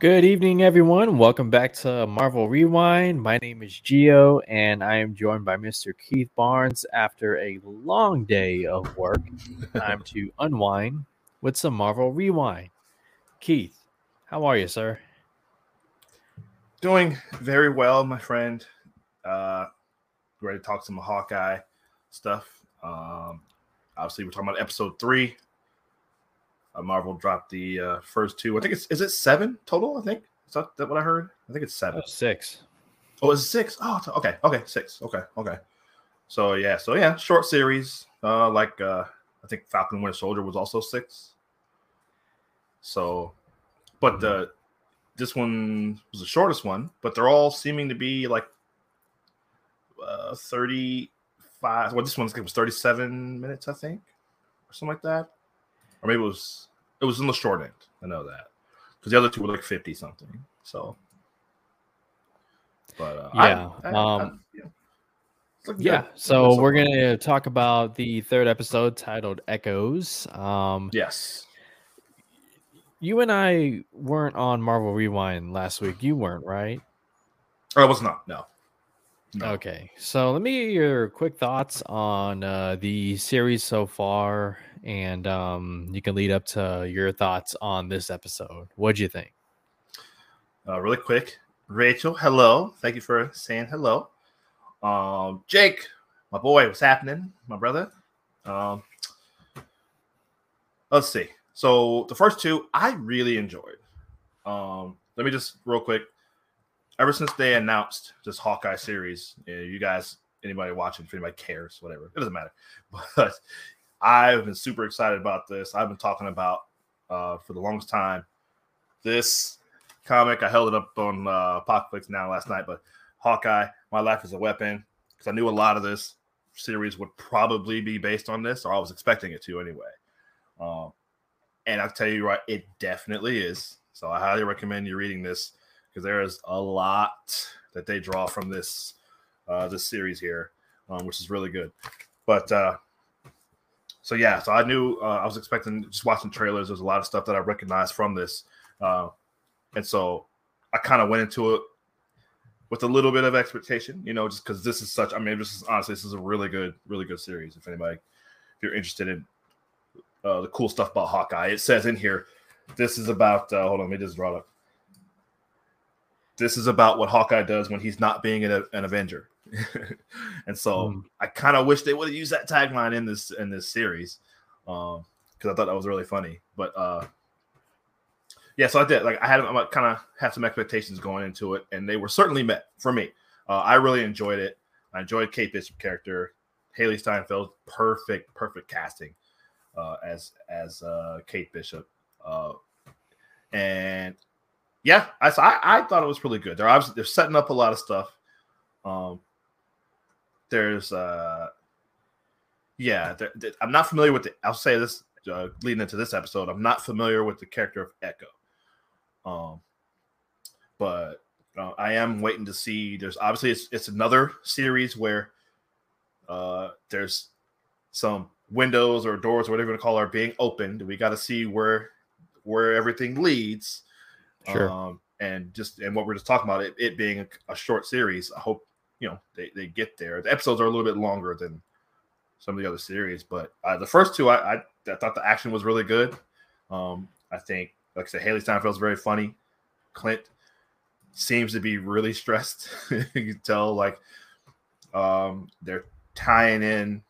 Good evening, everyone. Welcome back to Marvel Rewind. My name is Geo, and I am joined by Mr. Keith Barnes after a long day of work. Time to unwind with some Marvel Rewind. Keith, how are you, sir? Doing very well, my friend. Uh, ready to talk some Hawkeye stuff. Um, obviously, we're talking about episode three Marvel dropped the uh, first two. I think it's is it seven total. I think is that, that what I heard. I think it's seven. Oh, six. Oh, it's six. Oh, okay, okay, six. Okay, okay. So yeah, so yeah, short series. Uh, like uh, I think Falcon Winter Soldier was also six. So, but mm-hmm. this one was the shortest one, but they're all seeming to be like uh 35 well this one's it was 37 minutes i think or something like that or maybe it was it was in the short end. I know that because the other two were like fifty something. So, but uh, yeah, I, I, um, I, yeah. yeah. So we're gonna talk about the third episode titled "Echoes." Um, yes. You and I weren't on Marvel Rewind last week. You weren't, right? I was not. No. No. Okay, so let me get your quick thoughts on uh, the series so far and um, you can lead up to your thoughts on this episode. What'd you think? Uh, really quick, Rachel, hello. Thank you for saying hello. Um, Jake, my boy, what's happening, my brother? Um, let's see. So the first two, I really enjoyed. Um, let me just real quick. Ever since they announced this Hawkeye series, you guys, anybody watching, if anybody cares, whatever, it doesn't matter. But I've been super excited about this. I've been talking about uh, for the longest time. This comic, I held it up on uh, Now last night, but Hawkeye, My Life is a Weapon, because I knew a lot of this series would probably be based on this, or I was expecting it to anyway. Um, and I'll tell you right, it definitely is. So I highly recommend you reading this because there is a lot that they draw from this uh, this series here, um, which is really good. But uh, so yeah, so I knew uh, I was expecting just watching trailers. There's a lot of stuff that I recognized from this, uh, and so I kind of went into it with a little bit of expectation, you know, just because this is such. I mean, this is honestly, this is a really good, really good series. If anybody, if you're interested in uh, the cool stuff about Hawkeye, it says in here, this is about. Uh, hold on, let me just draw it up. This is about what Hawkeye does when he's not being an, an Avenger. and so mm. I kind of wish they would have used that tagline in this in this series because um, I thought that was really funny. But uh, yeah, so I did. Like I had I kind of had some expectations going into it, and they were certainly met for me. Uh, I really enjoyed it. I enjoyed Kate Bishop character, Hailee Steinfeld, perfect, perfect casting uh, as as uh, Kate Bishop, uh, and yeah, I, I I thought it was really good. They're obviously they're setting up a lot of stuff. Um, there's uh yeah there, there, i'm not familiar with the i'll say this uh, leading into this episode i'm not familiar with the character of echo um but uh, i am waiting to see there's obviously it's, it's another series where uh there's some windows or doors or whatever you want to call are being opened we got to see where where everything leads sure. um and just and what we're just talking about it, it being a, a short series i hope you know they, they get there. The episodes are a little bit longer than some of the other series, but uh, the first two, I, I, I thought the action was really good. Um, I think, like I said, Hailee Steinfeld's very funny. Clint seems to be really stressed. you can tell, like, um, they're tying in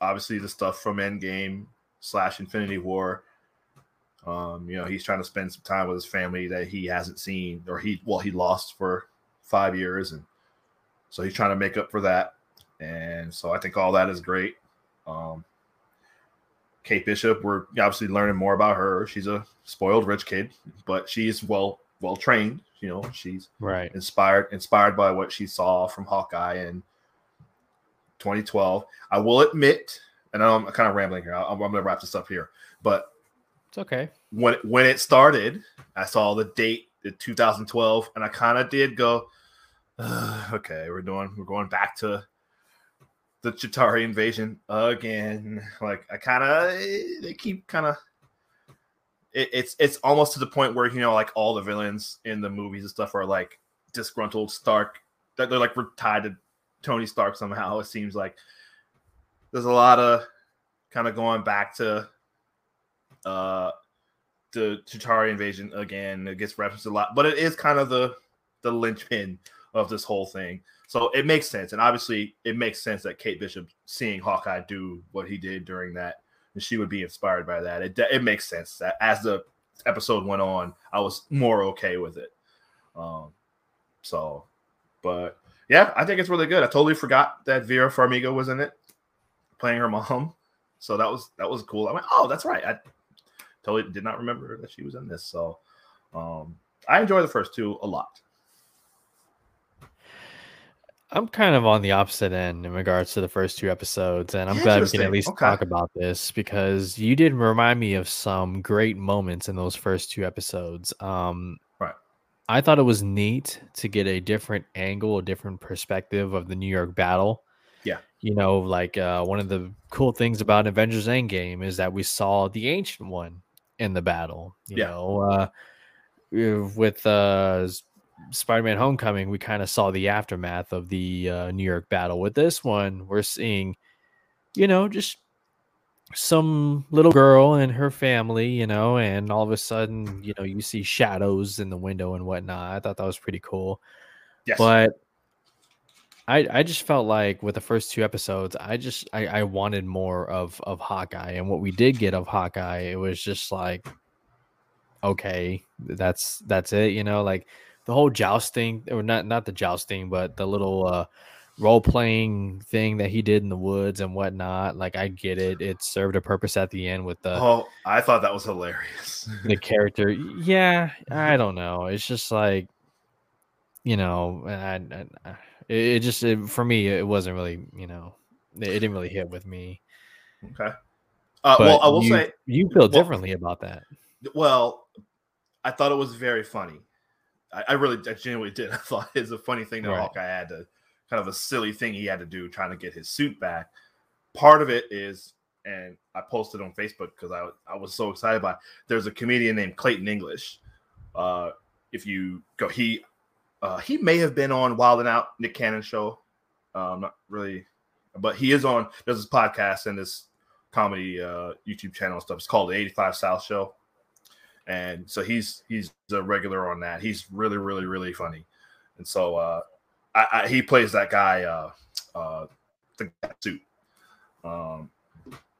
obviously the stuff from Endgame slash Infinity War. Um, you know, he's trying to spend some time with his family that he hasn't seen, or he well, he lost for five years, and so he's trying to make up for that. And so I think all that is great. Um, Kate Bishop, we're obviously learning more about her. She's a spoiled rich kid, but she's well well trained. You know, she's right inspired inspired by what she saw from Hawkeye in 2012. I will admit, and I'm kind of rambling here. I'm, I'm going to wrap this up here, but it's okay. When when it started, I saw the date, the 2012, and I kind of did go, okay, we're doing we're going back to the Chitauri invasion again. Like I kind of they keep kind of it, it's it's almost to the point where you know like all the villains in the movies and stuff are like disgruntled Stark that they're like tied to Tony Stark somehow. It seems like there's a lot of kind of going back to uh the Chitauri invasion again. It gets referenced a lot, but it is kind of the the linchpin of this whole thing. So it makes sense, and obviously it makes sense that Kate Bishop seeing Hawkeye do what he did during that, and she would be inspired by that. It it makes sense that as the episode went on, I was more okay with it. Um, so, but yeah, I think it's really good. I totally forgot that Vera Farmiga was in it, playing her mom. So that was that was cool. I went, oh, that's right. I totally did not remember that she was in this. So um, I enjoy the first two a lot. I'm kind of on the opposite end in regards to the first two episodes, and I'm glad we can at least okay. talk about this because you did remind me of some great moments in those first two episodes. Um, right. I thought it was neat to get a different angle, a different perspective of the New York battle. Yeah. You know, like uh, one of the cool things about Avengers Endgame is that we saw the Ancient One in the battle. You yeah. know, uh, with uh, Spider-Man: Homecoming, we kind of saw the aftermath of the uh, New York battle. With this one, we're seeing, you know, just some little girl and her family, you know, and all of a sudden, you know, you see shadows in the window and whatnot. I thought that was pretty cool. Yes. But I I just felt like with the first two episodes, I just I, I wanted more of of Hawkeye, and what we did get of Hawkeye, it was just like, okay, that's that's it, you know, like the whole jousting or not not the jousting, but the little uh role playing thing that he did in the woods and whatnot. Like I get it; it served a purpose at the end with the. Oh, I thought that was hilarious. the character, yeah, I don't know. It's just like, you know, I, I, it, just it, for me, it wasn't really, you know, it, it didn't really hit with me. Okay. Uh, well, I will you, say you feel differently well, about that. Well, I thought it was very funny. I, I really, I genuinely did. I thought it's a funny thing that right. Hawkeye had to kind of a silly thing he had to do trying to get his suit back. Part of it is, and I posted on Facebook because I I was so excited about. It, there's a comedian named Clayton English. Uh, if you go, he uh, he may have been on Wild 'N Out Nick Cannon show. Uh, not really, but he is on. There's this podcast and this comedy uh, YouTube channel and stuff. It's called the 85 South Show and so he's he's a regular on that. He's really really really funny, and so uh, I, I, he plays that guy uh, uh, the suit, um,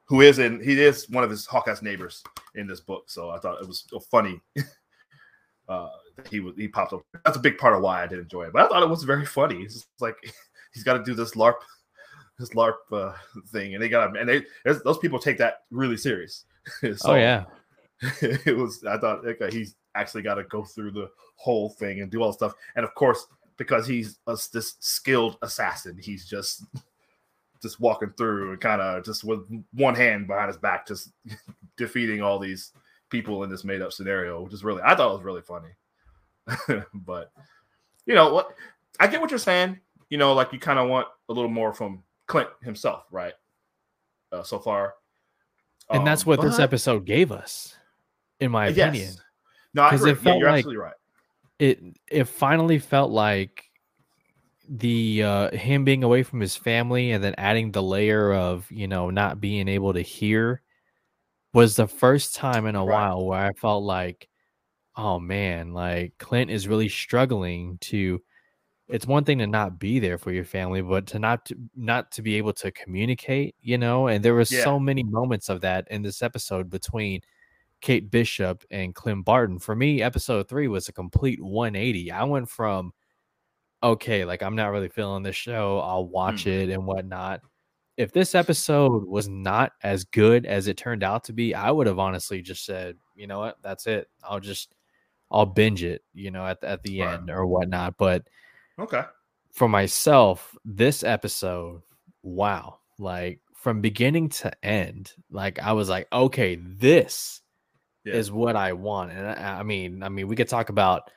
who is in he is one of his Hawkeye's neighbors in this book. So I thought it was funny. uh, he was he popped up. That's a big part of why I did enjoy it. But I thought it was very funny. It's like he's got to do this LARP this LARP uh, thing, and they got to, and they those people take that really serious. so, oh yeah, it was I thought okay, he's actually got to go through the whole thing and do all the stuff. And of course, because he's a, this skilled assassin, he's just just walking through and kind of just with one hand behind his back, just defeating all these people in this made up scenario, which is really I thought it was really funny. but you know what I get what you're saying. You know, like you kind of want a little more from Clint himself, right? Uh, so far, and um, that's what but... this episode gave us in my opinion. Yes. No, because it felt yeah, you're like absolutely right. It it finally felt like the uh him being away from his family and then adding the layer of you know not being able to hear was the first time in a right. while where I felt like, oh man, like Clint is really struggling to. It's one thing to not be there for your family, but to not to, not to be able to communicate, you know. And there was yeah. so many moments of that in this episode between Kate Bishop and Clint Barton. For me, episode three was a complete 180. I went from okay, like I'm not really feeling this show. I'll watch mm. it and whatnot. If this episode was not as good as it turned out to be, I would have honestly just said, you know what, that's it. I'll just I'll binge it, you know, at the, at the right. end or whatnot. But okay, for myself, this episode, wow, like from beginning to end, like I was like, okay, this yeah. is what I want. And I, I, mean, I mean, we could talk about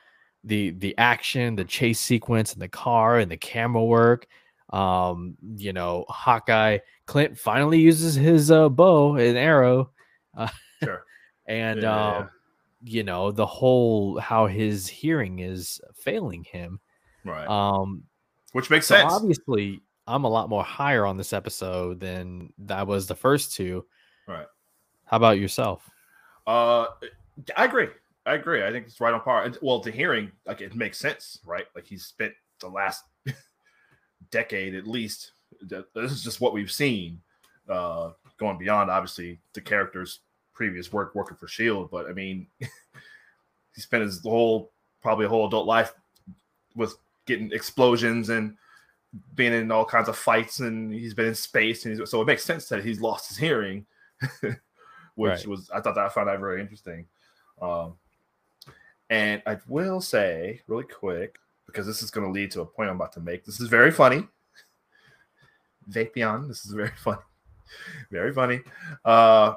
the the action, the chase sequence, and the car and the camera work. Um, you know, Hawkeye Clint finally uses his uh, bow and arrow. Uh, sure. and yeah, um, you know the whole how his hearing is failing him. Right. Um, Which makes so sense. obviously, I'm a lot more higher on this episode than that was the first two. Right. How about yourself? Uh, I agree. I agree. I think it's right on par. And, well, the hearing, like, it makes sense, right? Like, he's spent the last decade at least. This is just what we've seen, uh, going beyond obviously the character's previous work working for Shield. But I mean, he spent his whole, probably a whole adult life with getting explosions and being in all kinds of fights, and he's been in space, and he's, so it makes sense that he's lost his hearing, which Right. was I thought that I found that very interesting. Um, and I will say really quick because this is going to lead to a point I'm about to make. This is very funny. Vapion, this is very funny, very funny. Uh,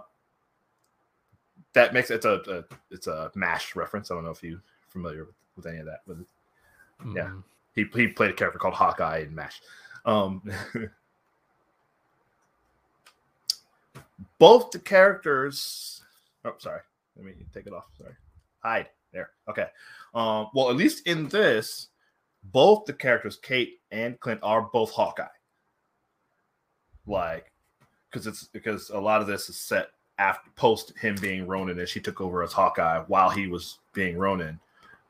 that makes it's a, a it's a Mash reference. I don't know if you're familiar with, with any of that, but Yeah. Mm, he he played a character called Hawkeye in Mash. Um, both the characters. Oh, sorry. Let me take it off. Sorry. Hide there. Okay. Um, well, at least in this, both the characters, Kate and Clint, are both Hawkeye. Like, because it's because a lot of this is set after post him being Ronin, and she took over as Hawkeye while he was being Ronin.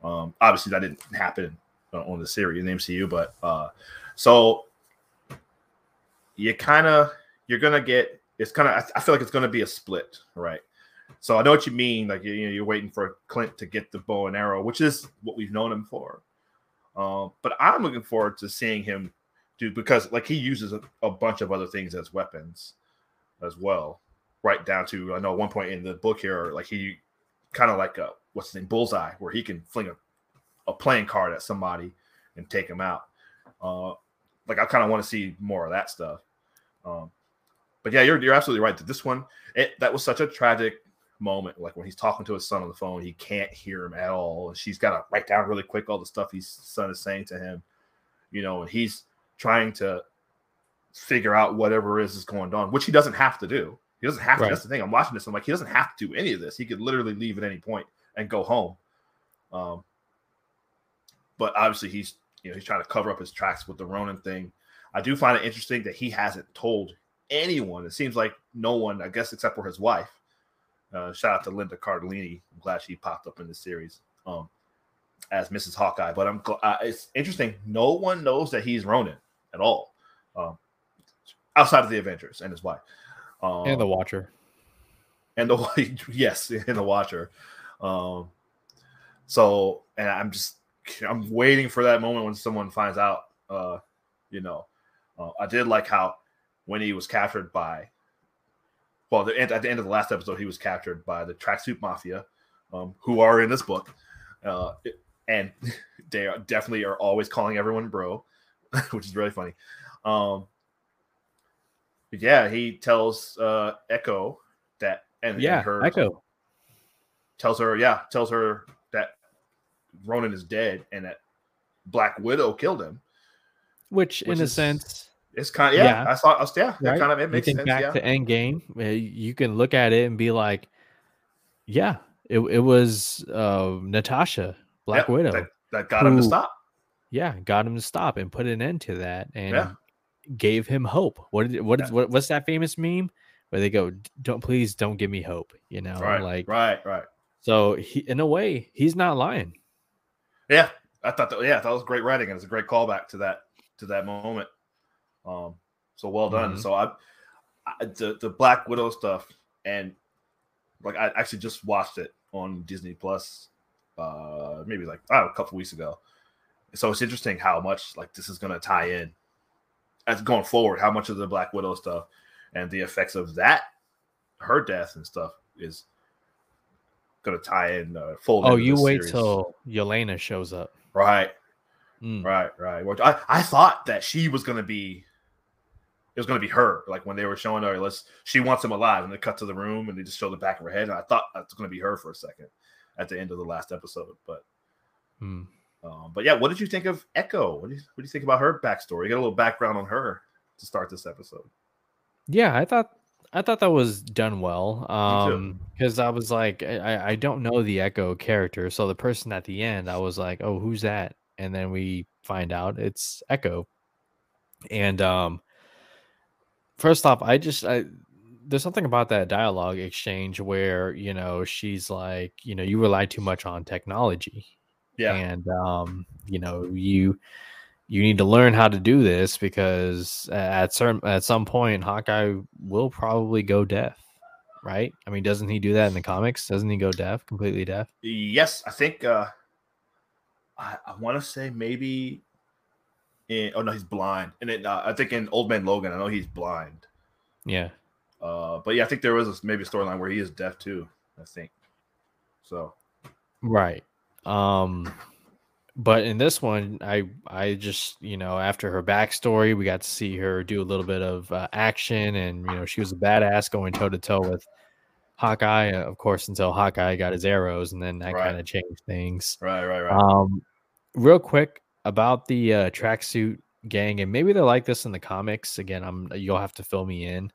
Um, obviously, that didn't happen uh, on the series in the MCU, but uh, so you kind of you're gonna get it's kind of I, feel like it's gonna be a split, right? So I know what you mean. Like you, you know, you're waiting for Clint to get the bow and arrow, which is what we've known him for. Um, but I'm looking forward to seeing him do because like he uses a, a bunch of other things as weapons as well, right down to I know at one point in the book here, like he kind of like a what's his name, bullseye, where he can fling a, a playing card at somebody and take him out. Uh, like I kind of want to see more of that stuff. Um, but yeah, you're you're absolutely right. That this one, it that was such a tragic moment. Like when he's talking to his son on the phone, he can't hear him at all. And she's got to write down really quick all the stuff his son is saying to him. You know, and he's trying to figure out whatever is is going on, which he doesn't have to do. He doesn't have to. Right. That's the thing. I'm watching this. I'm like, he doesn't have to do any of this. He could literally leave at any point and go home. Um, but obviously, he's you know he's trying to cover up his tracks with the Ronin thing. I do find it interesting that he hasn't told anyone. It seems like no one, I guess, except for his wife. Uh, shout out to Linda Cardellini. I'm glad she popped up in this series um, as Mrs. Hawkeye. But I'm uh, it's interesting. No one knows that he's Ronin at all, um, outside of the Avengers and his wife. Um, and the Watcher. and the yes, and the Watcher. Um, so, and I'm just I'm waiting for that moment when someone finds out. Uh, you know, uh, I did like how when he was captured by, well, the, at the end of the last episode, he was captured by the Tracksuit Mafia, um, who are in this book, uh, and they are definitely are always calling everyone bro, which is really funny. Um, yeah, he tells uh, Echo that, and, and Yeah, her Echo. tells her, yeah, tells her that Ronin is dead and that Black Widow killed him. Which, Which in a sense, It's kind of yeah. Yeah. I saw. I was, yeah, that right? kind of it makes sense. back Yeah, to Endgame, uh, you can look at it and be like, yeah, it, it was uh, Natasha, Black Yeah, Widow. that, that got him to stop. yeah, got him to stop and put an end to that and Yeah. Gave him hope. What did what is what, what's that famous meme where they go, "Don't please don't give me hope," you know, Right, like right, right. so he in a way, he's not lying. Yeah, I thought that. Yeah, that was great writing, and it's a great callback to that to that moment. Um, so well done. Mhm. So I, I the the Black Widow stuff, and like I actually just watched it on Disney Plus, uh, maybe like I a couple weeks ago. So it's interesting how much like this is going to tie in as going forward. How much of the Black Widow stuff and the effects of that, her death and stuff is going to tie in. Uh, fold Oh, you wait series. till Yelena shows up. right. Mm. Right, right. Which I, I thought that she was gonna be it was gonna be her. Like when they were showing her, let's she wants him alive, and they cut to the room and they just show the back of her head. And I thought that's gonna be her for a second at the end of the last episode. But Mm. Um, but yeah, what did you think of Echo? What do you what do you think about her backstory? You got a little background on her to start this episode. Yeah, I thought I thought that was done well. too. Um, because I was like, I, I don't know the Echo character, so the person at the end, I was like, oh, who's that? And then we find out it's Echo. And um, first off, I just I there's something about that dialogue exchange where you know she's like, you know, you rely too much on technology, Yeah. and um, you know, you you need to learn how to do this because at certain at some point Hawkeye will probably go deaf, right? I mean, doesn't he do that in the comics? Doesn't he go deaf, completely deaf? Yes, I think uh I, I want to say maybe in oh no, he's blind. And it, uh, I think in Old Man Logan, I know he's blind. Yeah. Uh but yeah, I think there was a, maybe a storyline where he is deaf too, I think. So, Right. Um but in this one I I just, you know, after her backstory, we got to see her do a little bit of uh, action and you know, she was a badass going toe to toe with Hawkeye, uh, of course, until Hawkeye got his arrows and then that Right. kind of changed things. right, right, right. Um real quick about the uh tracksuit gang and maybe they're like this in the comics. Again, I'm you'll have to fill me in.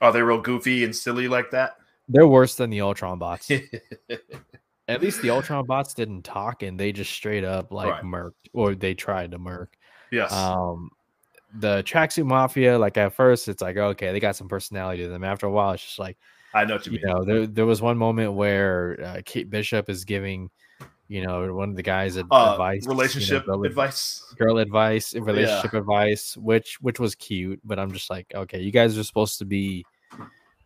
Are they real goofy and silly like that? They're worse than the Ultron bots. At least the Ultron bots didn't talk and they just straight up like Right. murked or they tried to murk. yes. Um the tracksuit mafia, like at first it's like okay, they got some personality to them. After a while, it's just like I know what you you mean. know, there there was one moment where uh, Kate Bishop is giving, you know, one of the guys ad- uh, advice, you know, relationship girl, advice. girl advice, relationship advice, which which was cute, but I'm just like, okay, you guys are supposed to be,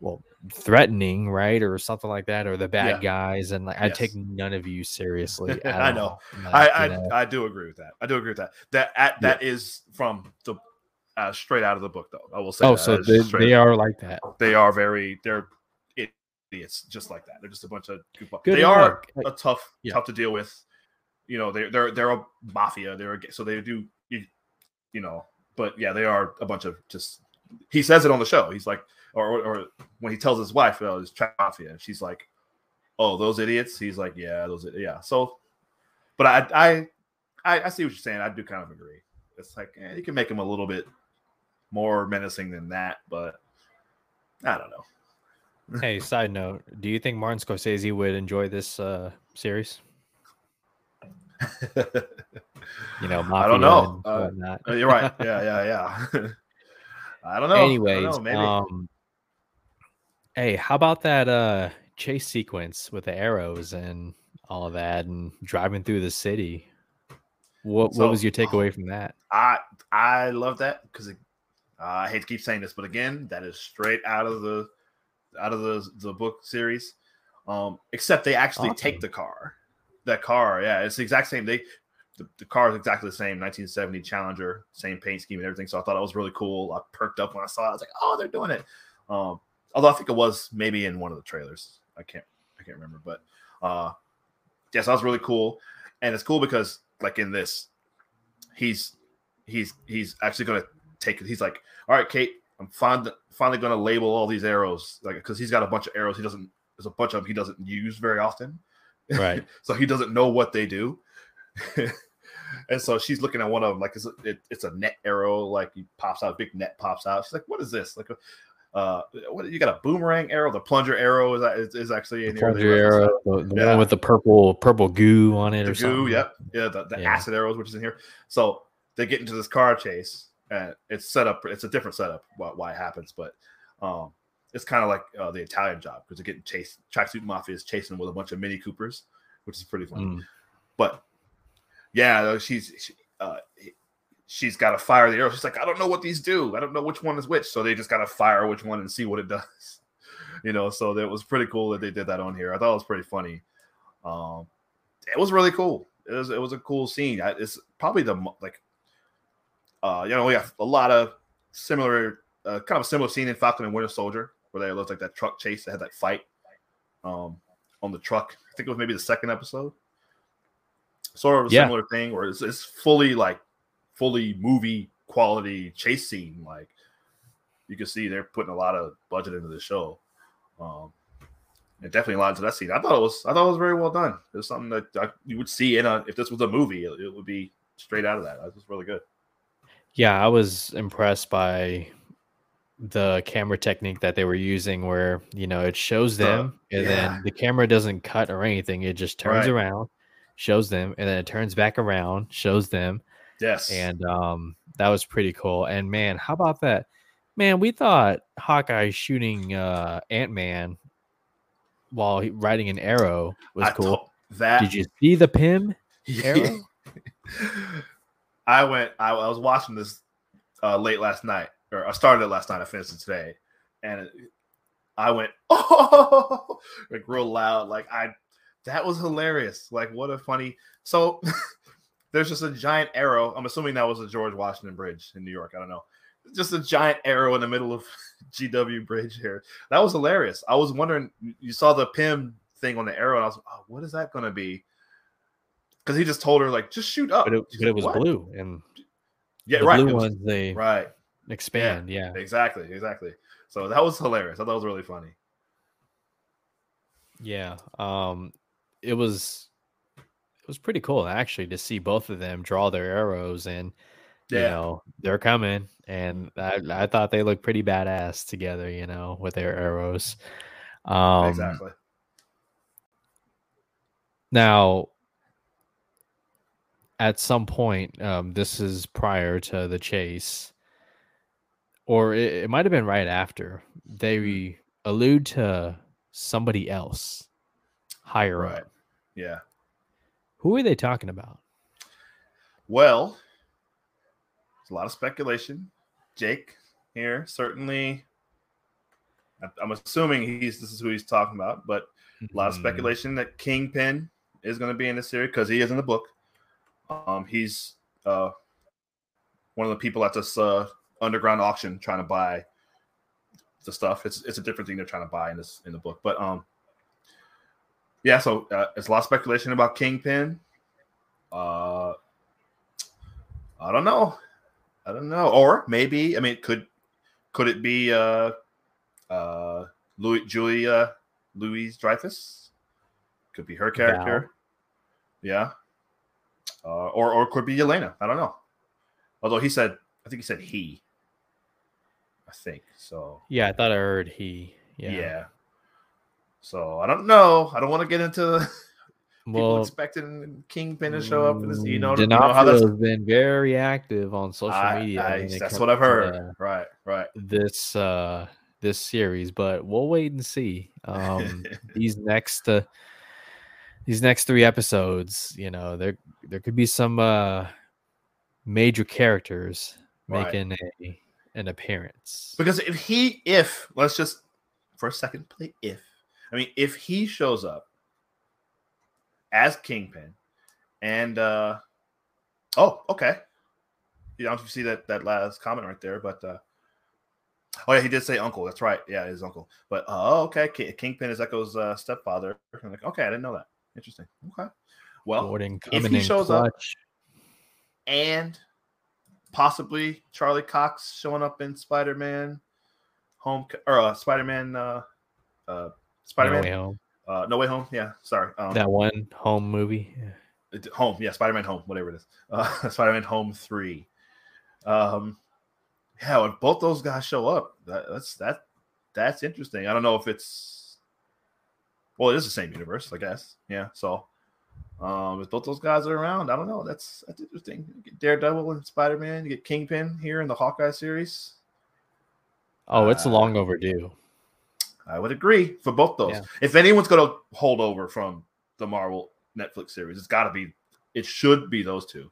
well, threatening, right, or something like that, or the bad Yeah. guys, and like I take none of you seriously. I know. Like, I you I, know, I do agree with that. I do agree with that. That at, Yeah. that is from the uh, straight out of the book, though. I will say. oh, that. so they, they are like that. they are very they're idiots just like that. They're just a bunch of goofballs. They enough. are a tough Yeah. tough to deal with. You know, they're they're they're a mafia. They're a, so they do you, you know, but yeah, they are a bunch of just. He says it on the show. He's like, or or, when he tells his wife, "Oh, it's trap mafia," and she's like, "Oh, those idiots." He's like, "Yeah, those yeah." So, but I I I, I see what you're saying. I do kind of agree. It's like eh, you can make him a little bit more menacing than that, but I don't know. Hey, side note: Do you think Martin Scorsese would enjoy this uh, series? You know, I don't know. Uh. You're right. Yeah, yeah, yeah. I don't know. I don't know, maybe. um, hey, how about that uh chase sequence with the arrows and all of that, and driving through the city? What So- what was your takeaway from that? I I love that because uh, I hate to keep saying this, but again, that is straight out of the out of the the book series. Um, except they actually take the car. That car, yeah, it's the exact same. They the, the car is exactly the same, 1970 Challenger, same paint scheme and everything. So I thought it was really cool. I perked up when I saw it. I was like, oh, they're doing it. Um, although I think it was maybe in one of the trailers. I can't I can't remember, but uh, yes, that was really cool. And it's cool because like in this, he's he's he's actually gonna take it. He's like, all right, Kate, I'm fin- finally gonna label all these arrows, like because he's got a bunch of arrows. He doesn't. There's a bunch of them he doesn't use very often, Right. so he doesn't know what they do. and so she's looking at one of them, like it's a, it, it's a net arrow, like he pops out, big net pops out. She's like, "What is this?" Like, uh, what you got a boomerang arrow? The plunger arrow is is, is actually in The plunger arrow, the, the Yeah. one with the purple purple goo on it, the or goo, something. yep, yeah, the, the Yeah. acid arrows, which is in here. So they get into this car chase, and it's set up. It's a different setup why, why it happens, but um, it's kind of like uh, the Italian job because they're getting chased. Tracksuit Mafia is chasing with a bunch of Mini Coopers, which is pretty funny. Mm. But yeah, she's she, uh, she's got to fire the arrow. She's like, I don't know what these do. I don't know which one is which. So they just got to fire which one and see what it does. You know, so that was pretty cool that they did that on here. I thought it was pretty funny. Um, it was really cool. It was it was a cool scene. I, it's probably the like, uh, you know, we have a lot of similar, uh, kind of a similar scene in Falcon and Winter Soldier where they looked like that truck chase. that had that fight, um, on the truck. I think it was maybe the second episode. Sort of a Yeah. similar thing where it's, it's fully like fully movie quality chase scene. Like you can see they're putting a lot of budget into the show. Um, it definitely aligned to that scene. I thought it was I thought it was very well done. It was something that I, you would see in a if this was a movie, it, it would be straight out of that. It was really good. Yeah, I was impressed by the camera technique that they were using where you know it shows The- them and yeah. then the camera doesn't cut or anything it just turns Right. around shows them and then it turns back around shows them Yes. and um that was pretty cool and man how about that man we thought hawkeye shooting uh ant-man while he, riding an arrow was I cool that did you see the Pym arrow I went. I, I was watching this uh, late last night, or I started it last night. I finished it today, and it, I went oh, like real loud. Like I, that was hilarious. Like what a funny. So there's just a giant arrow. I'm assuming that was the George Washington Bridge in New York. I don't know. Just a giant arrow in the middle of GW Bridge here. That was hilarious. I was wondering. You saw the Pym thing on the arrow, and I was like, oh, what is that going to be? Because he just told her like, just shoot up. but it, but it was "What?" blue and Yeah, the right. blue was- ones they right. expand yeah. Exactly. Exactly. So that was hilarious. I thought it was really funny. Yeah. Um it was was pretty cool actually to see both of them draw their arrows and you Yeah. know they're coming and I, I thought they looked pretty badass together, you know, with their arrows. Um exactly. now at some point, um, this is prior to the chase, or it, it might have been right after. They Mm. allude to somebody else higher Right. up. Yeah. Who are they talking about? Well, there's a lot of speculation. Jake here certainly. I'm assuming he's this is who he's talking about, but a lot of Mm, speculation that Kingpin is going to be in the series because he is in the book. Um, he's uh, one of the people at this uh, underground auction trying to buy the stuff. It's it's a different thing they're trying to buy in this in the book, but um, yeah. So uh, it's a lot of speculation about Kingpin. Uh, I don't know. I don't know. Or maybe I mean, could could it be uh, uh, Louis Julia Louis-Dreyfus? Could be her character. Yeah. Uh, or or could be Yelena. I don't know. Although he said, I think he said he. I think so. Yeah, I thought I heard he. Yeah. Yeah. So I don't know. I don't want to get into people Well, expecting Kingpin to show up, and this, you know, you know how that's. has been very active on social I- media. I- that's what I've heard. uh, Right, right. this uh this series, but we'll wait and see. Um these next uh, these next three episodes, you know, there there could be some uh major characters Right. making a an appearance. Because if he, if let's just for a second play if, I mean, if he shows up as Kingpin, and uh oh, okay, you don't see that that last comment right there, but uh oh yeah, he did say uncle. That's right, yeah, his uncle. But oh, okay, Ki- Kingpin is Echo's uh, stepfather. I'm like, okay, I didn't know that. Interesting. Okay, well, Gordon if he shows up- and possibly Charlie Cox showing up in Spider Man Home or uh, Spider Man uh, uh, Spider No Man Way Home. uh, No Way Home. Yeah, sorry. Um, That one home movie. Yeah. it- home. Yeah, Spider Man Home, whatever it is. Uh, Spider Man Home Three. Um, yeah, when both those guys show up, that, that's that that's interesting. I don't know if it's well, it is the same universe, I guess. Yeah, so. Um, if both those guys are around, I don't know. That's that's interesting. You get Daredevil and Spider Man. You get Kingpin here in the Hawkeye series. Oh, it's Uh, long overdue. I would agree for both those. Yeah. If anyone's going to hold over from the Marvel Netflix series, it's got to be, it should be those two.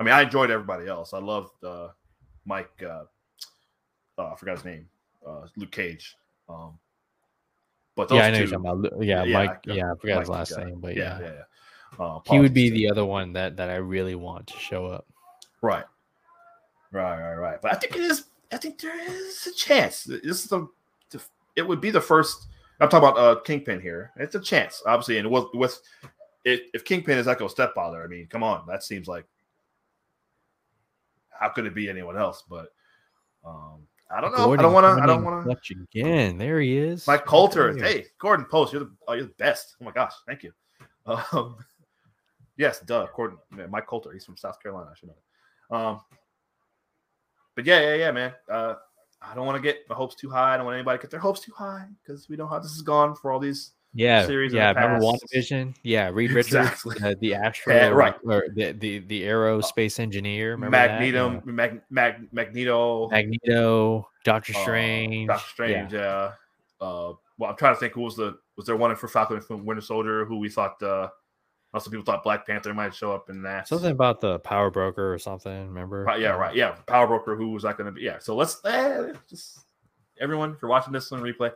I mean, I enjoyed everybody else. I loved uh, Mike, uh, uh, I forgot his name, uh, Luke Cage. Um, but those Yeah, I know two, you're talking about. Yeah, yeah, Mike. I- Yeah, I forgot his last uh, name, but yeah, yeah, yeah, yeah. Uh, he would be apologies. the other one that that I really want to show up. Right. Right, right, right. But I think it is. I think there is a chance. This is the. It would be the first. I'm talking about uh Kingpin here. It's a chance, obviously, and with with if, if Kingpin is Echo's stepfather, I mean, come on, that seems like how could it be anyone else? But um I don't know. I don't want to. I don't want to. again. There he is. Mike Colter. Hey, Gordon Post, you're the oh, you're the best. Oh my gosh, thank you. Um, yes, duh, Gordon. Mike Colter. He's from South Carolina. I should know. That. Um, but yeah, yeah, yeah, man. Uh, I don't want to get my hopes too high. I don't want anybody to get their hopes too high because we know how this is gone for all these yeah, series. yeah. Remember. WandaVision? Yeah, Reed Exactly. Richards, uh, the Astro, Yeah, right. or the the the aerospace engineer. Remember? Magneto, Yeah. Mag, Mag, Magneto, Magneto, Doctor uh, Strange, Doctor Strange. Yeah. Uh, well, I'm trying to think who was the was there one for Falcon and Winter Soldier who we thought uh, also people thought Black Panther might show up in that. something about the Power Broker or something. Remember? Yeah, right. Yeah, Power Broker. Who was that going to be? Yeah. So let's eh, just everyone, if you're watching this on replay,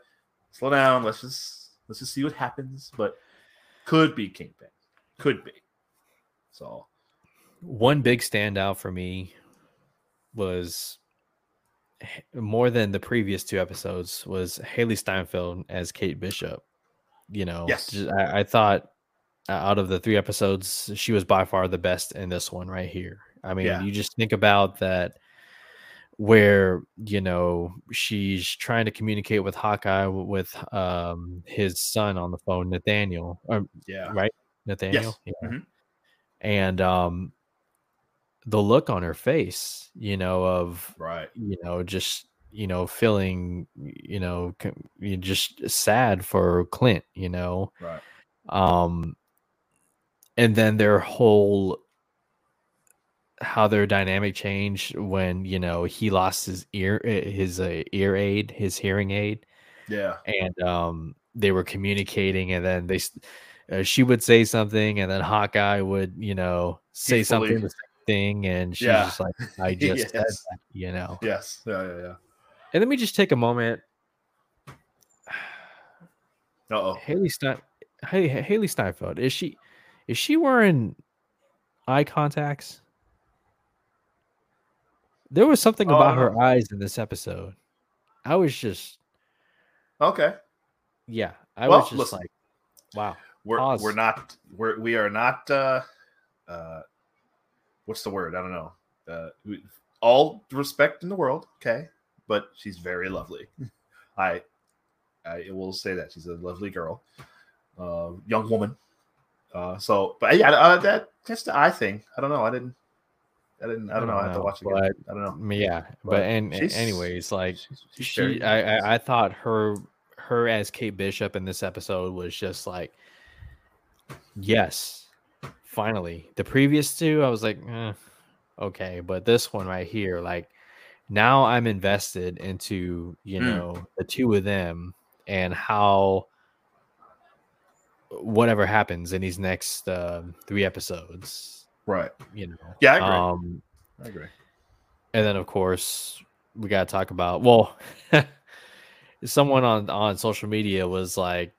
slow down. Let's just let's just see what happens. But could be Kingpin. Could be. So One big standout for me was more than the previous two episodes was Hailee Steinfeld as Kate Bishop. You know, Yes. just- I, I thought uh, out of the three episodes, she was by far the best in this one right here. I mean, Yeah. you just think about that where you know she's trying to communicate with Hawkeye with um his son on the phone, Nathaniel, or yeah, right? Nathaniel. Yeah. Mhm. And um the look on her face, you know, of right. you know, just you know, feeling, you know, just sad for Clint, you know. Right. Um and then their whole how their dynamic changed when, you know, he lost his ear eh, his uh, ear aid, his hearing aid Yeah. and um they were communicating and then they uh, she would say something and then hawkeye would you know say something the same thing and she's Yeah. just like i just said Yes. that you know Yes. Yeah. Yeah. Yeah. and let me just take a moment Uh oh. hailee stein hey hailee steinfeld is she is she wearing eye contacts there was something Oh, about her eyes in this episode i was just Okay. yeah i Well, was just listen. like wow We're Pause. we're not we're we are not uh uh what's the word? I don't know. Uh we, all respect in the world, okay? But she's very lovely. I I will say that she's a lovely girl. Uh young woman. Uh so but yeah, uh, that that's the eye thing. I don't know. I didn't I didn't I don't know. I have to watch it again. but I don't know. Yeah, but But and anyways, like She's, she's she, I. I, I thought her, her as Kate Bishop in this episode was just like, yes, finally. The previous two, I was like, eh, okay, but this one right here, like, now I'm invested into you Mm. know the two of them and how whatever happens in these next um three episodes, right. you know. Yeah, I agree. Um, I agree. and then of course we got to talk about well someone on on social media was like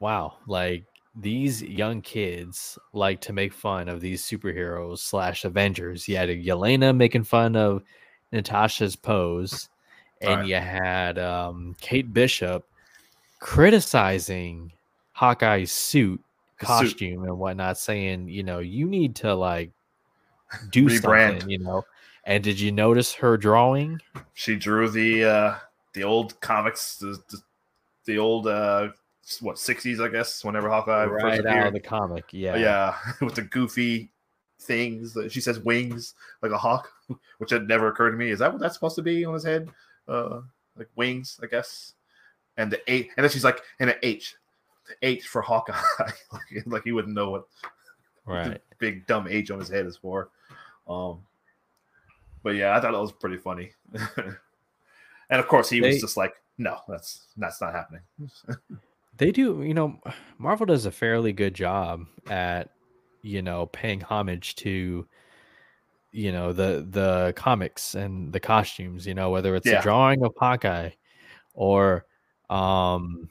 wow like these young kids like to make fun of these superheroes slash avengers you had yelena making fun of natasha's pose and Right. you had um kate bishop criticizing hawkeye's suit His suit. costume and whatnot saying you know you need to like do Rebrand. something you know and did you notice her drawing She drew the uh the old comics, the the, the old uh what 60s, I guess, whenever Hawkeye first right out appeared. of the comic yeah yeah, with the goofy things. She says wings like a hawk, which had never occurred to me. Is that what that's supposed to be on his head? Uh, like wings, I guess. And the eight, and then she's like, and an H, H for Hawkeye, like, like he wouldn't know what right big dumb H on his head is for. Um, but yeah, I thought that was pretty funny. and of course, he They- was just like, "No, that's that's not happening." they do you know marvel does a fairly good job at you know paying homage to you know the the comics and the costumes you know whether it's Yeah. a drawing of hawkeye or um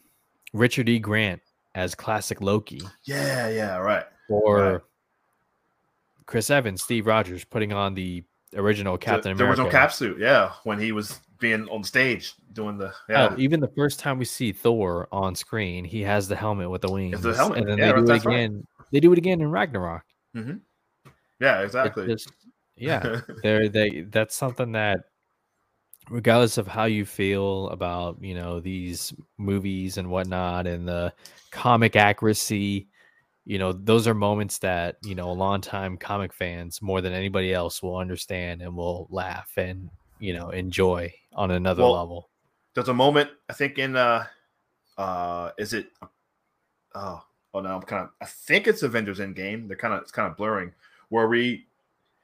richard e grant as classic loki yeah, yeah, right. or Right. chris evans steve rogers putting on the original captain the, the america original cap suit, yeah, when he was being on stage doing the yeah, Hell, even the first time we see Thor on screen, he has the helmet with the wings. The helmet, And then yeah, they do it that's right. again. They do it again in Ragnarok. Mm-hmm. yeah, exactly. just- yeah. They're they that's something that regardless of how you feel about, you know, these movies and whatnot and the comic accuracy, you know, those are moments that, you know, longtime comic fans more than anybody else will understand and will laugh. And you know enjoy on another Well, level. There's a moment I think in uh uh is it oh oh no I'm kind of I think it's Avengers Endgame. They're kind of it's kind of blurring where we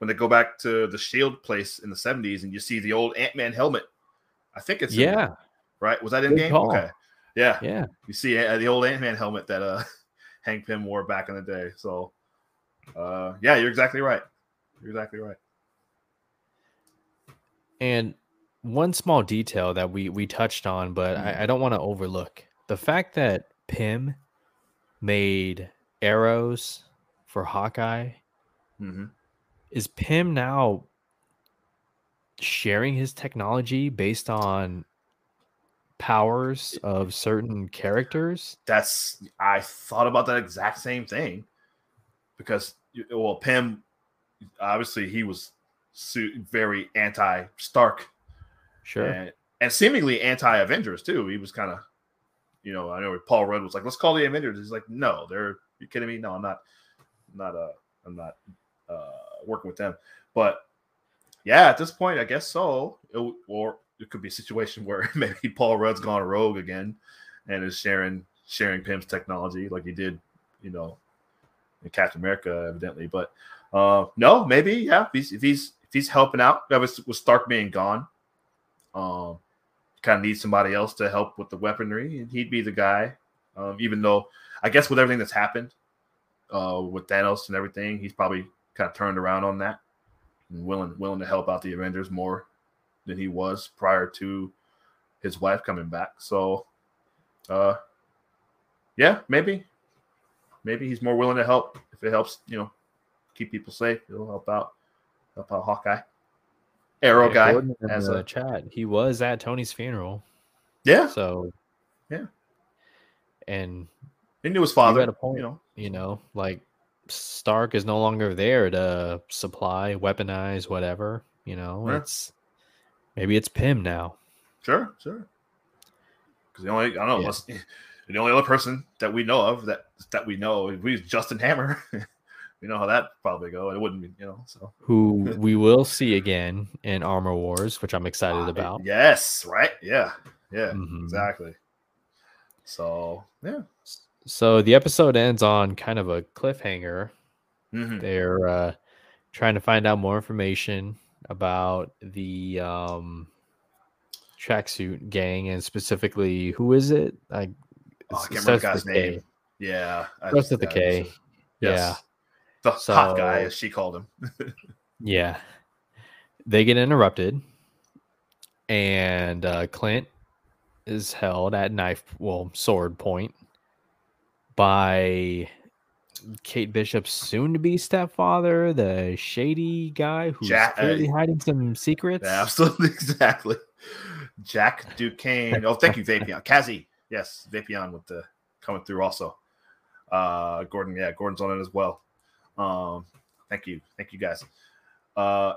when they go back to the Shield place in the 70s and you see the old Ant Man helmet. I think it's in- Yeah, right. Was that Good Endgame? call. Okay, yeah. yeah. You see uh, the old Ant Man helmet that uh Hank Pym wore back in the day. So uh yeah, you're exactly right. You're exactly right. And one small detail that we we touched on, but Mhm. I, I don't want to overlook the fact that Pym made arrows for Hawkeye. hmm Is Pym now sharing his technology based on powers of certain characters? That's I thought about that exact same thing because well, Pym obviously he was very anti Stark Sure. and, and seemingly anti Avengers too. He was kind of, you know, I know Paul Rudd was like, "Let's call the Avengers." He's like, "No, they're you kidding me? No, I'm not, I'm not, uh, I'm not uh, working with them." But yeah, at this point, I guess so. It or it could be a situation where maybe Paul Rudd's gone rogue again and is sharing sharing Pym's technology like he did, you know, in Captain America, evidently. But uh, no, maybe yeah. If he's if he's if he's helping out, that was with Stark being gone. Um, kind of needs somebody else to help with the weaponry, and he'd be the guy. Um, even though I guess with everything that's happened uh, with Thanos and everything, he's probably kind of turned around on that and willing willing to help out the Avengers more than he was prior to his wife coming back. So, uh, yeah, maybe, maybe he's more willing to help if it helps. You know, keep people safe. It'll help out, help out Hawkeye, Arrow Yeah, guy Gordon as a chat. He was at Tony's funeral. yeah. So Yeah. And He knew his father. got a point. You know, you know, like Stark is no longer there to supply, weaponize, whatever. You know, it's maybe it's Pym now. sure, sure. Because the only I don't know, Yeah. unless, the only other person that we know of that that we know is Justin Hammer. we know how that probably go. It wouldn't be, you know. So Who we will see again in Armor Wars, which I'm excited Uh, about. Yes, right. Yeah, yeah, Mhm. exactly. So yeah, So the episode ends on kind of a cliffhanger. Mhm. They're uh, trying to find out more information about the um, tracksuit gang and specifically who is it? I Oh, I can't remember the guy's with a K. name. Yeah, Starts with the K. yes. the hot guy, as she called him. Yeah. They get interrupted, and uh, Clint is held at knife, well, sword point by Kate Bishop's soon to be stepfather, the shady guy who's Jack- uh, clearly hiding some secrets. Yeah, absolutely, exactly. Jack Duquesne. Oh, thank you, Vapion. Kazi. Yes, Vapion with the coming through also. Uh Gordon, yeah, Gordon's on it as well. Um, thank you. Thank you guys. Uh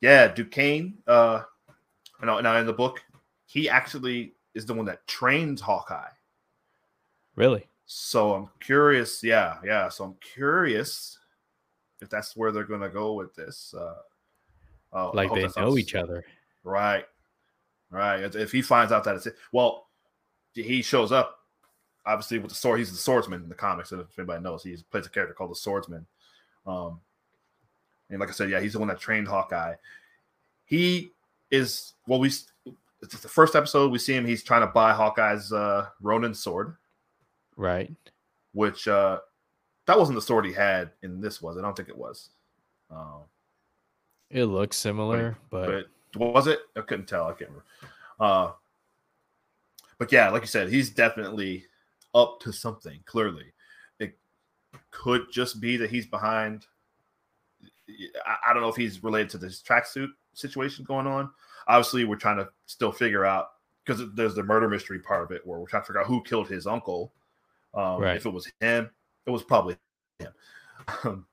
yeah, Duquesne, uh now, now in the book, he actually is the one that trains Hawkeye. Really? So I'm curious. Yeah, yeah. So I'm curious if that's where they're gonna go with this. Uh, oh, Like they know each other. Right. Right. If- If he finds out that it's it, well, he shows up obviously with the sword. He's the swordsman in the comics. If anybody knows, he plays a character called the swordsman. Um, and like I said, yeah, he's the one that trained Hawkeye. He is well. We it's the first episode we see him. He's trying to buy Hawkeye's uh, Ronin sword, Right. which uh, that wasn't the sword he had in this. Was it? I don't think it was. Um, It looks similar, but, but was it? I couldn't tell. I can't remember. Uh, but yeah, like you said, he's definitely up to something. Clearly, it could just be that he's behind. I, I don't know if he's related to this tracksuit situation going on. Obviously, we're trying to still figure out because there's the murder mystery part of it where we're trying to figure out who killed his uncle. Um, Right. If it was him, it was probably him. Um,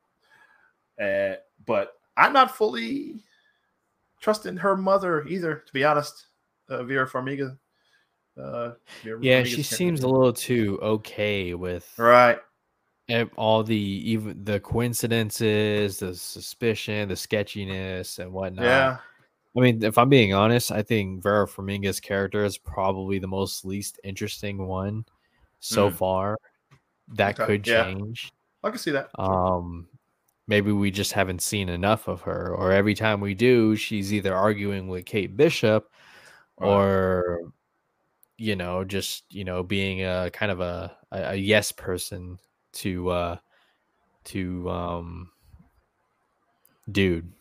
uh, but I'm not fully trusting her mother either, to be honest. Uh, Vera Farmiga. Uh, Vera yeah, Farmiga's she seems a little too okay with right. all the even the coincidences, the suspicion, the sketchiness, and whatnot. Yeah. I mean, if I'm being honest, I think Vera Farmiga's character is probably the most least interesting one so Mm. far. That Okay, could yeah. change. I can see that. Um, maybe we just haven't seen enough of her, or every time we do, she's either arguing with Kate Bishop, or you know, just you know, being a kind of a a, yes person to uh to um dude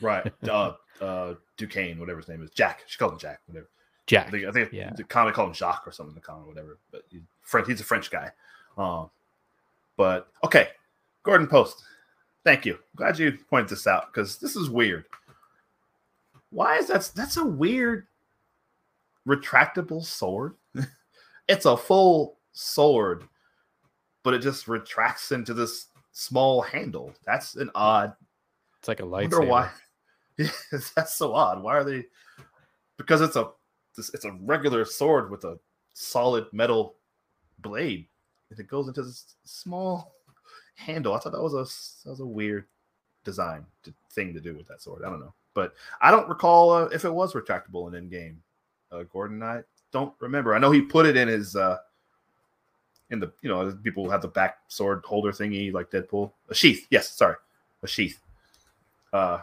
right. Uh, uh, Duquesne, whatever his name is, Jack. She calls him Jack. Whatever. I Jack. think, I think yeah. the comic called him Jacques or something in the comic, whatever. But he's French. He's a French guy. Um, but okay, Gordon Post. Thank you. Glad you pointed this out because this is weird. Why is that? That's a weird retractable sword. it's a full sword, but it just retracts into this small handle. That's an odd It's like a lightsaber. wonder why. That's so odd. Why are they? Because it's a it's a regular sword with a solid metal blade, and it goes into this small handle. I thought that was a that was a weird design to, thing to do with that sword. I don't know, but I don't recall uh, if it was retractable in Endgame. Uh, Gordon, I don't remember. I know he put it in his uh in the you know people have the back sword holder thingy like Deadpool a sheath. Yes, sorry, a sheath. Uh,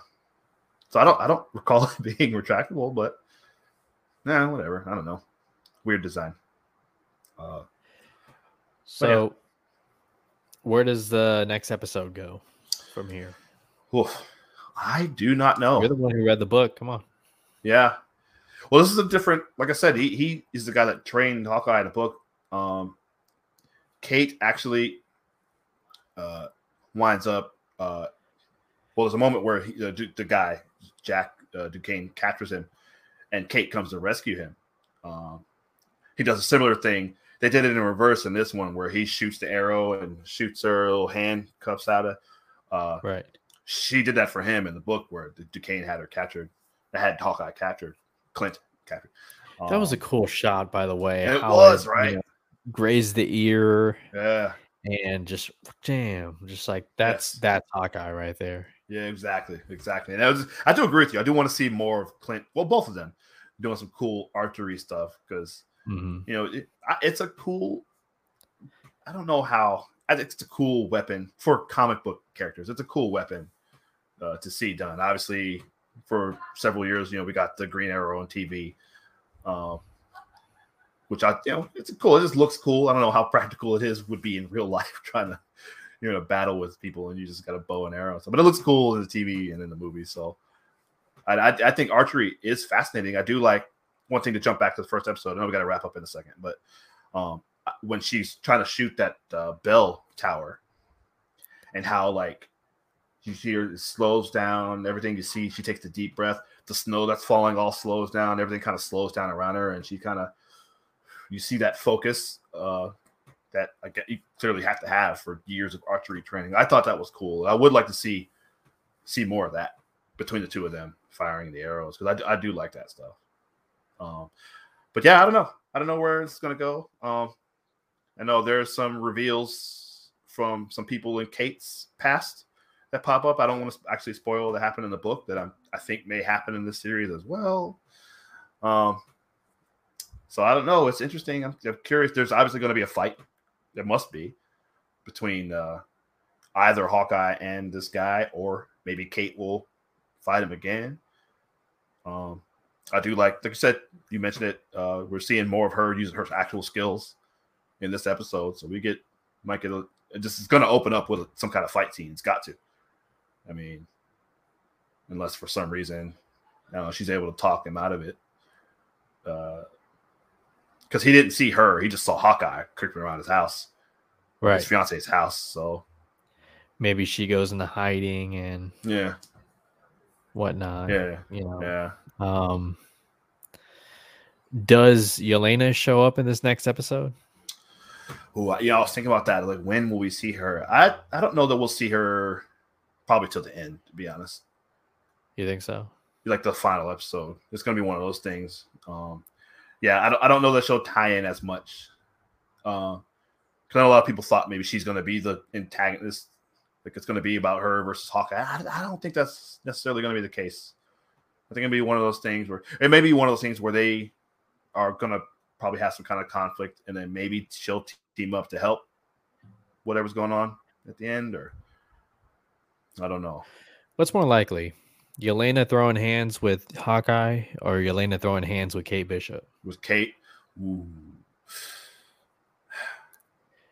so I don't I don't recall it being retractable, but nah, whatever. I don't know. Weird design. Uh, So, where does the next episode go from here? oof. I do not know. You're the one who read the book. Come on. Yeah. Well, this is a different. Like I said, he he is the guy that trained Hawkeye in the book. Um, Kate actually uh, winds up. Uh, well, there's a moment where he, the, the guy Jack uh, Duquesne captures him, and Kate comes to rescue him. Um, he does a similar thing. They did it in reverse in this one, where he shoots the arrow and shoots her little handcuffs out of. Uh, Right. she did that for him in the book where the Duquesne had her captured. Had Hawkeye captured, Clint captured. That was a Um, cool shot, by the way. it was, you right? know, grazed the ear yeah, and just damn, just like that's Yes. that's Hawkeye right there. yeah, exactly, exactly. And I was, I do agree with you. I do want to see more of Clint. Well, both of them doing some cool archery stuff because Mhm. you know it, it's a cool. I don't know how. It's a cool weapon for comic book characters. It's a cool weapon uh, to see done. Obviously, for several years, you know, we got the Green Arrow on TV, um, which I, you know, it's cool. It just looks cool. I don't know how practical it is would be in real life trying to, you know, battle with people and you just got a bow and arrow. So, but it looks cool in the TV and in the movie. So, I, I think archery is fascinating. I do like one thing to jump back to the first episode. I know we got to wrap up in a second, but um, when she's trying to shoot that uh, bell tower, and how like you her it slows down, everything you see, she takes a deep breath. The snow that's falling all slows down. Everything kind of slows down around her, and she kind of you see that focus uh, that I get you clearly have to have for years of archery training. I thought that was cool. I would like to see see more of that between the two of them firing the arrows because I, I do like that stuff. Um, but yeah, I don't know. I don't know where it's gonna go. Um, I know there's some reveals from some people in Kate's past that pop up. I don't want to actually spoil that happened in the book that I'm, I think may happen in this series as well. Um, so I don't know. It's interesting. I'm, I'm curious. There's obviously going to be a fight. There must be between uh, either Hawkeye and this guy, or maybe Kate will fight him again. Um, I do like, like I said, you mentioned it. Uh, we're seeing more of her using her actual skills in this episode, so we get might get a. It just is going to open up with some kind of fight scene. It's got to. I mean, unless for some reason, I know, she's able to talk him out of it. Because he didn't see her, he just saw Hawkeye creeping around his house, Right. his fiance's house. So Maybe she goes into hiding and yeah, whatnot. yeah, You know. yeah. Um does Yelena show up in this next episode? Ooh, yeah, I was thinking about that. Like, when will we see her? I I don't know that we'll see her probably till the end. To be honest, You think so? like the final episode, it's gonna be one of those things. Um, yeah, I don't, I don't know that she'll tie in as much. Uh, because a lot of people thought maybe she's gonna be the antagonist, like it's gonna be about her versus Hawkeye. I, I don't think that's necessarily gonna be the case. I think it'll be one of those things where it may be one of those things where they are gonna probably have some kind of conflict, and then maybe she'll team up to help whatever's going on at the end, or I don't know. What's more likely, Yelena throwing hands with Hawkeye or Yelena throwing hands with Kate Bishop? With Kate, Ooh.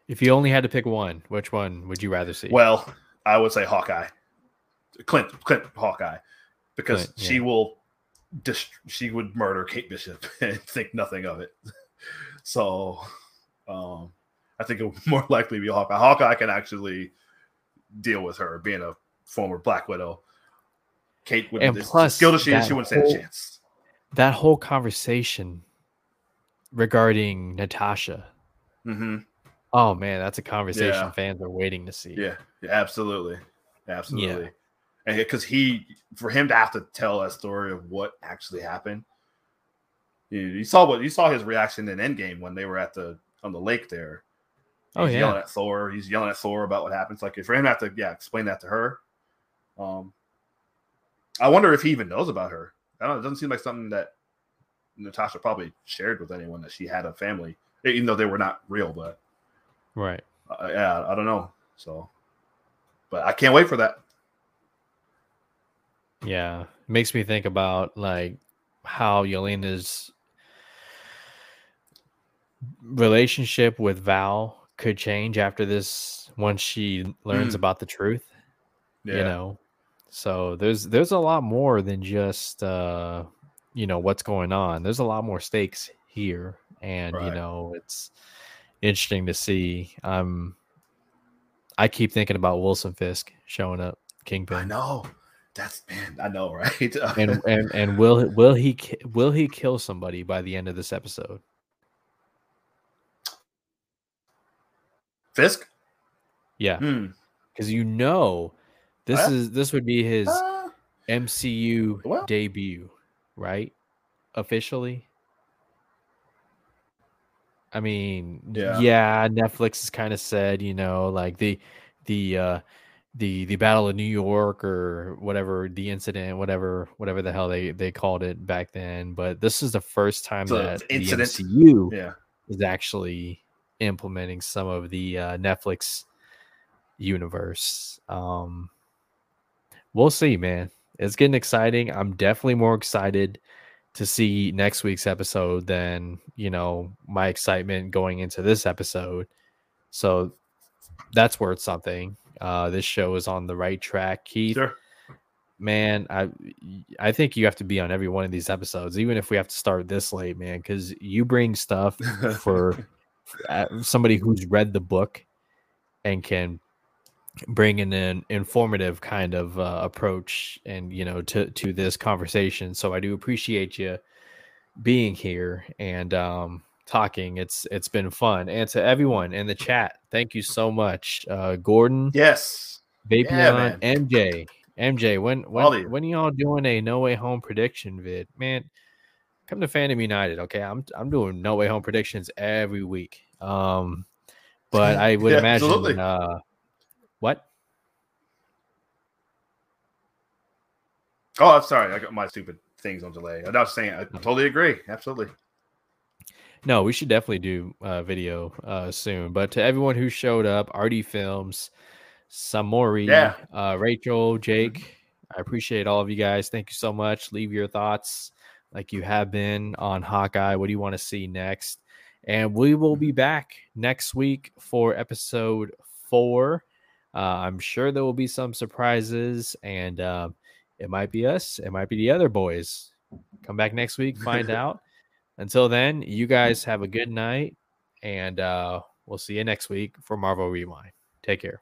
If you only had to pick one, which one would you rather see? Well, I would say Hawkeye, Clint, Clint Hawkeye, because Clint, yeah. she will, dist- she would murder Kate Bishop and think nothing of it. So, um, I think it would more likely be Hawkeye. Hawkeye can actually deal with her being a former Black Widow. Kate would, and plus, skilled as she is, she wouldn't stand a chance. That whole conversation regarding Natasha. Mm-hmm. Oh man, that's a conversation yeah. fans are waiting to see. Yeah, yeah absolutely, absolutely. Yeah. And because he, for him to have to tell that story of what actually happened, you, you saw what you saw his reaction in Endgame when they were at the on the lake there. Oh, he's yeah. yelling at Thor. He's yelling at Thor about what happens. Like for him to have to, yeah, explain that to her. Um, I wonder if he even knows about her. I don't. It doesn't seem like something that Natasha probably shared with anyone that she had a family, even though they were not real. But right, uh, yeah, I don't know. So, but I can't wait for that. Yeah, makes me think about like how Yelena's relationship with Val could change after this once she learns mm. about the truth. Yeah. You know, so there's there's a lot more than just uh you know what's going on. There's a lot more stakes here, and right. you know it's interesting to see. Um, I keep thinking about Wilson Fisk showing up, Kingpin. I know. That's man, I know, right? and and and will will he will he kill somebody by the end of this episode? Fisk? Yeah, because hmm. you know this uh, is this would be his uh, MCU well, debut right? Officially. I mean, yeah, yeah Netflix has kind of said, you know, like the the uh the the Battle of New York or whatever the incident, whatever whatever the hell they they called it back then. But this is the first time so that the MCU yeah. is actually implementing some of the uh, Netflix universe. Um, we'll see, man it's getting exciting. I'm definitely more excited to see next week's episode than you know my excitement going into this episode. So that's worth something. Uh, this show is on the right track, Keith. Sure. Man, I I think you have to be on every one of these episodes, even if we have to start this late, man, because you bring stuff for somebody who's read the book and can bring in an informative kind of uh, approach and you know to to this conversation so i do appreciate you being here and um talking it's it's been fun and to everyone in the chat thank you so much uh gordon yes Vapion, yeah, mj mj when when when y'all doing a no way home prediction vid man come to fandom united okay i'm i'm doing no way home predictions every week um but i would yeah, imagine absolutely. uh what? Oh, I'm sorry. I got my stupid things on delay. I was saying, I totally agree. Absolutely. No, we should definitely do a video uh, soon. But to everyone who showed up, RD Films, Samori, yeah. uh, Rachel, Jake, mm-hmm. I appreciate all of you guys. Thank you so much. Leave your thoughts like you have been on Hawkeye. What do you want to see next? And we will be back next week for episode four. Uh, I'm sure there will be some surprises, and uh, it might be us, it might be the other boys. Come back next week, find out. Until then, you guys have a good night, and uh, we'll see you next week for Marvel Rewind. Take care.